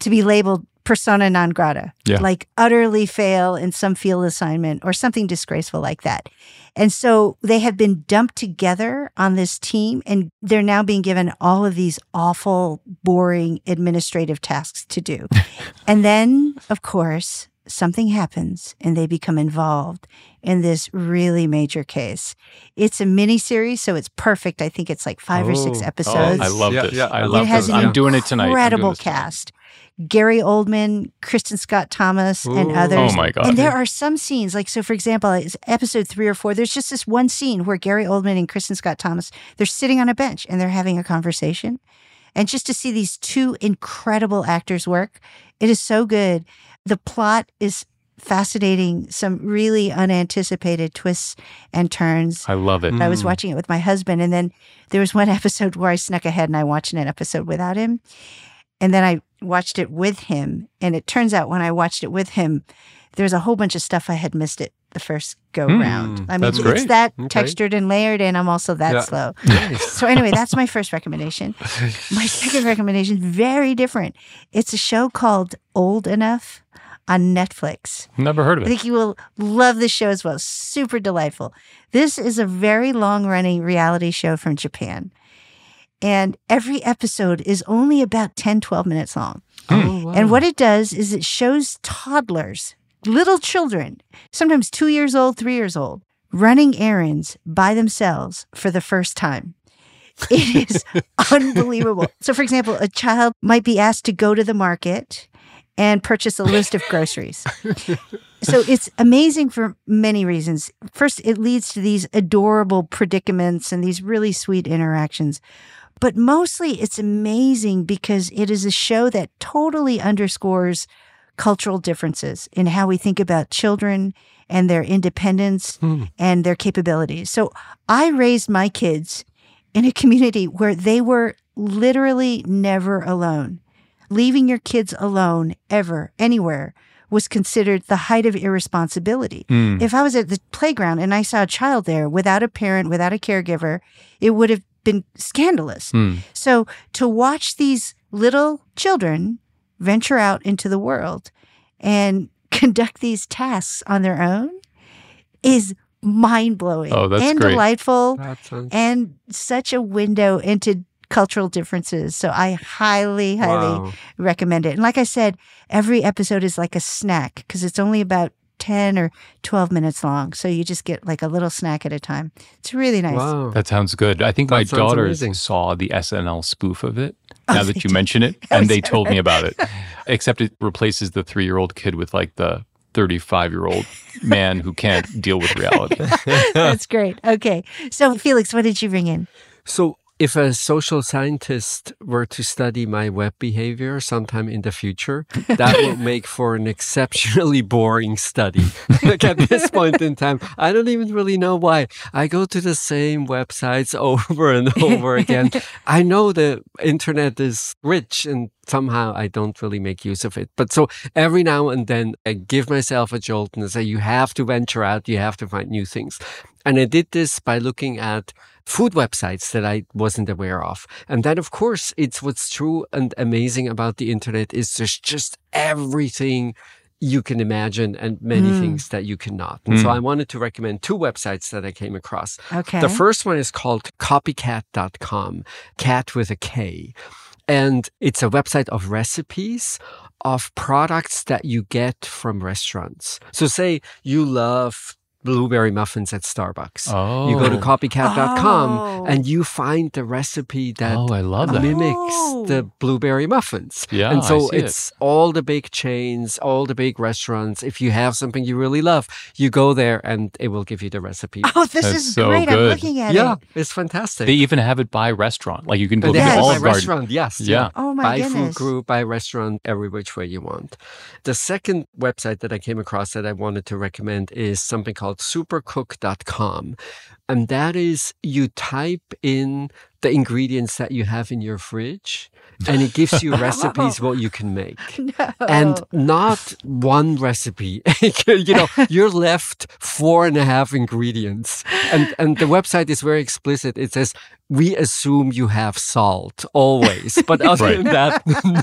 to be labeled persona non grata, Yeah. like utterly fail in some field assignment or something disgraceful like that. And so they have been dumped together on this team and they're now being given all of these awful, boring administrative tasks to do. and then, of course, something happens and they become involved in this really major case. It's a mini series, so it's perfect. I think it's like five or six oh. episodes. Oh, I love Yeah, this. yeah. I It love it has this. an I'm doing it tonight. Incredible cast. tonight. Cast. Gary Oldman, Kristin Scott Thomas, and others. Oh my God. And there are some scenes, like so, for example, it's episode three or four. There's just this one scene where Gary Oldman and Kristin Scott Thomas they're sitting on a bench and they're having a conversation, and just to see these two incredible actors work, it is so good. The plot is fascinating. Some really unanticipated twists and turns. I love it. I was mm. watching it with my husband, and then there was one episode where I snuck ahead and I watched an episode without him. And then I watched it with him. And it turns out when I watched it with him, there's a whole bunch of stuff I had missed it the first go hmm, round. I mean, it's great. that Okay. textured and layered, and I'm also that Yeah. slow. So, anyway, that's my first recommendation. My second recommendation, very different. It's a show called Old Enough on Netflix. Never heard of it. I think you will love this show as well. Super delightful. This is a very long running reality show from Japan. And every episode is only about 10, 12 minutes long. Hmm. Oh, wow. And what it does is it shows toddlers, little children, sometimes two years old, three years old, running errands by themselves for the first time. It is unbelievable. So, for example, a child might be asked to go to the market and purchase a list of groceries. so, it's amazing for many reasons. First, it leads to these adorable predicaments and these really sweet interactions. But mostly, it's amazing because it is a show that totally underscores cultural differences in how we think about children and their independence hmm. and their capabilities. So I raised my kids in a community where they were literally never alone. Leaving your kids alone ever, anywhere, was considered the height of irresponsibility. Hmm. If I was at the playground and I saw a child there without a parent, without a caregiver, it would have been scandalous. Hmm. So to watch these little children venture out into the world and conduct these tasks on their own is mind blowing Oh, that's and great. delightful sounds and such a window into cultural differences. So I highly, highly Wow. recommend it. And like I said, every episode is like a snack because it's only about 10 or 12 minutes long. So you just get like a little snack at a time. It's really nice. Wow. That sounds good. I think my That sounds daughters amazing. saw the SNL spoof of it. Oh, Now they that you did. mention it, Oh, and they told me about it. Except it replaces the three-year-old kid with like the thirty-five-year-old man who can't deal with reality. That's great. Okay. So, Felix, what did you bring in? So, if a social scientist were to study my web behavior sometime in the future, that would make for an exceptionally boring study. like at this point in time, I don't even really know why. I go to the same websites over and over again. I know the internet is rich and somehow I don't really make use of it. But so every now and then I give myself a jolt and I say, you have to venture out, you have to find new things. And I did this by looking at food websites that I wasn't aware of. And then, of course, it's what's true and amazing about the internet is there's just everything you can imagine and many hmm. things that you cannot. And so hmm. I wanted to recommend two websites that I came across. Okay. The first one is called copykat.com, cat with a K. And it's a website of recipes of products that you get from restaurants. So say you love blueberry muffins at Starbucks. Oh. You go to Oh. copykat.com Oh. and you find the recipe that Oh, I love that. mimics Oh. the blueberry muffins. Yeah, and I so see it. it's all the big chains, all the big restaurants. If you have something you really love, you go there and it will give you the recipe. Oh, this That's is so great. I'm looking at yeah, it. Yeah, it's fantastic. They even have it by restaurant. Like you can go to they Yes. by Olive Garden. restaurant, yes. Yeah. Oh, my by goodness. food group, by restaurant, every which way you want. The second website that I came across that I wanted to recommend is something called supercook.com. And that is you type in the ingredients that you have in your fridge and it gives you recipes what you can make. And not one recipe. you know, you're left four and a half ingredients. And and the website is very explicit. It says we assume you have salt always, but other Right. than that,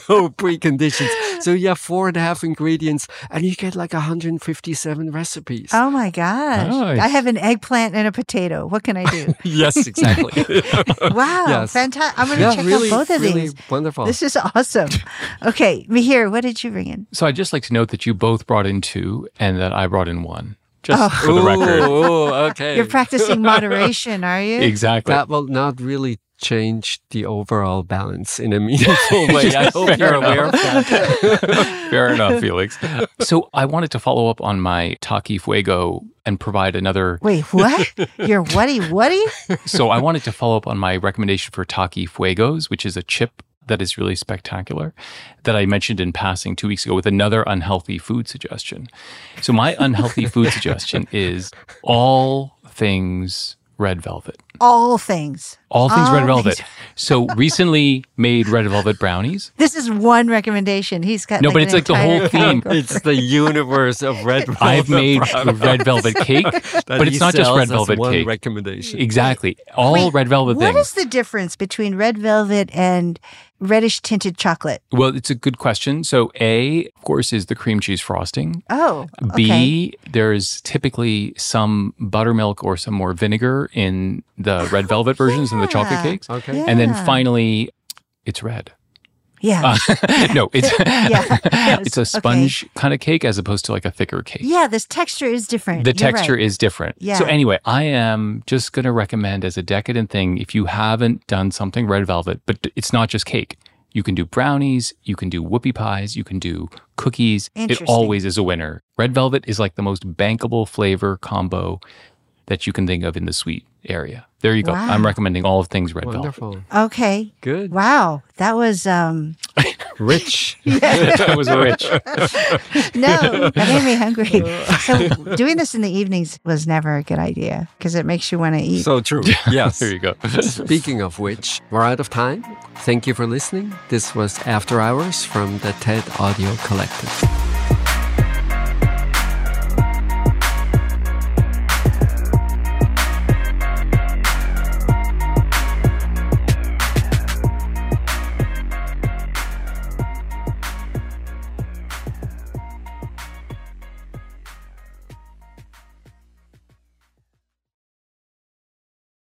no preconditions. So you have four and a half ingredients, and you get like 157 recipes. Oh my gosh. Nice. I have an eggplant and a potato. What can I do? yes, exactly. wow. Yes. Fantastic. I'm going to yeah, check really, out both of really these. wonderful. This is awesome. Okay. Mihir, what did you bring in? So I'd just like to note that you both brought in two and that I brought in one. Just oh. for the record. Ooh, okay. You're practicing moderation, are you? Exactly. that will not really change the overall balance in a meaningful way. I hope Fair you're aware of that. Fair enough, Felix. So I wanted to follow up on my Taki Fuego and provide another. Wait, what? You're whatty whatty? So I wanted to follow up on my recommendation for Taki Fuegos, which is a chip that is really spectacular that I mentioned in passing two weeks ago with another unhealthy food suggestion. So my unhealthy food suggestion is all things red velvet. All things. All things All red oh, velvet. things- So recently made red velvet brownies. This is one recommendation. He's got No, like but an it's like the whole theme. It's the universe of red velvet. I've made product red velvet cake, but it's not just red as velvet one cake. recommendation. Exactly. All Wait, red velvet What things. is the difference between red velvet and reddish tinted chocolate? Well, it's a good question. So, A, of course, is the cream cheese frosting. Oh, okay. B, there's typically some buttermilk or some more vinegar in the red velvet versions and the chocolate cakes. Okay. And then finally, it's red. Yeah. Uh, no, it's Yeah. Yes. it's a Okay. sponge kind of cake as opposed to like a thicker cake. yeah, this texture is different. The You're texture right. is different. Yeah. So anyway, I am just going to recommend as a decadent thing if you haven't done something red velvet, but it's not just cake. You can do brownies, you can do whoopie pies, you can do cookies. It always is a winner. Red velvet is like the most bankable flavor combo that you can think of in the sweet area. There you go. Wow. I'm recommending all of things red velvet. Wonderful. Okay. Good. Wow. That was um Rich. that was rich. no, that made me hungry. So doing this in the evenings was never a good idea because it makes you want to eat. So true. Yes. There you go. Speaking of which, we're out of time. Thank you for listening. This was After Hours from the TED Audio Collective.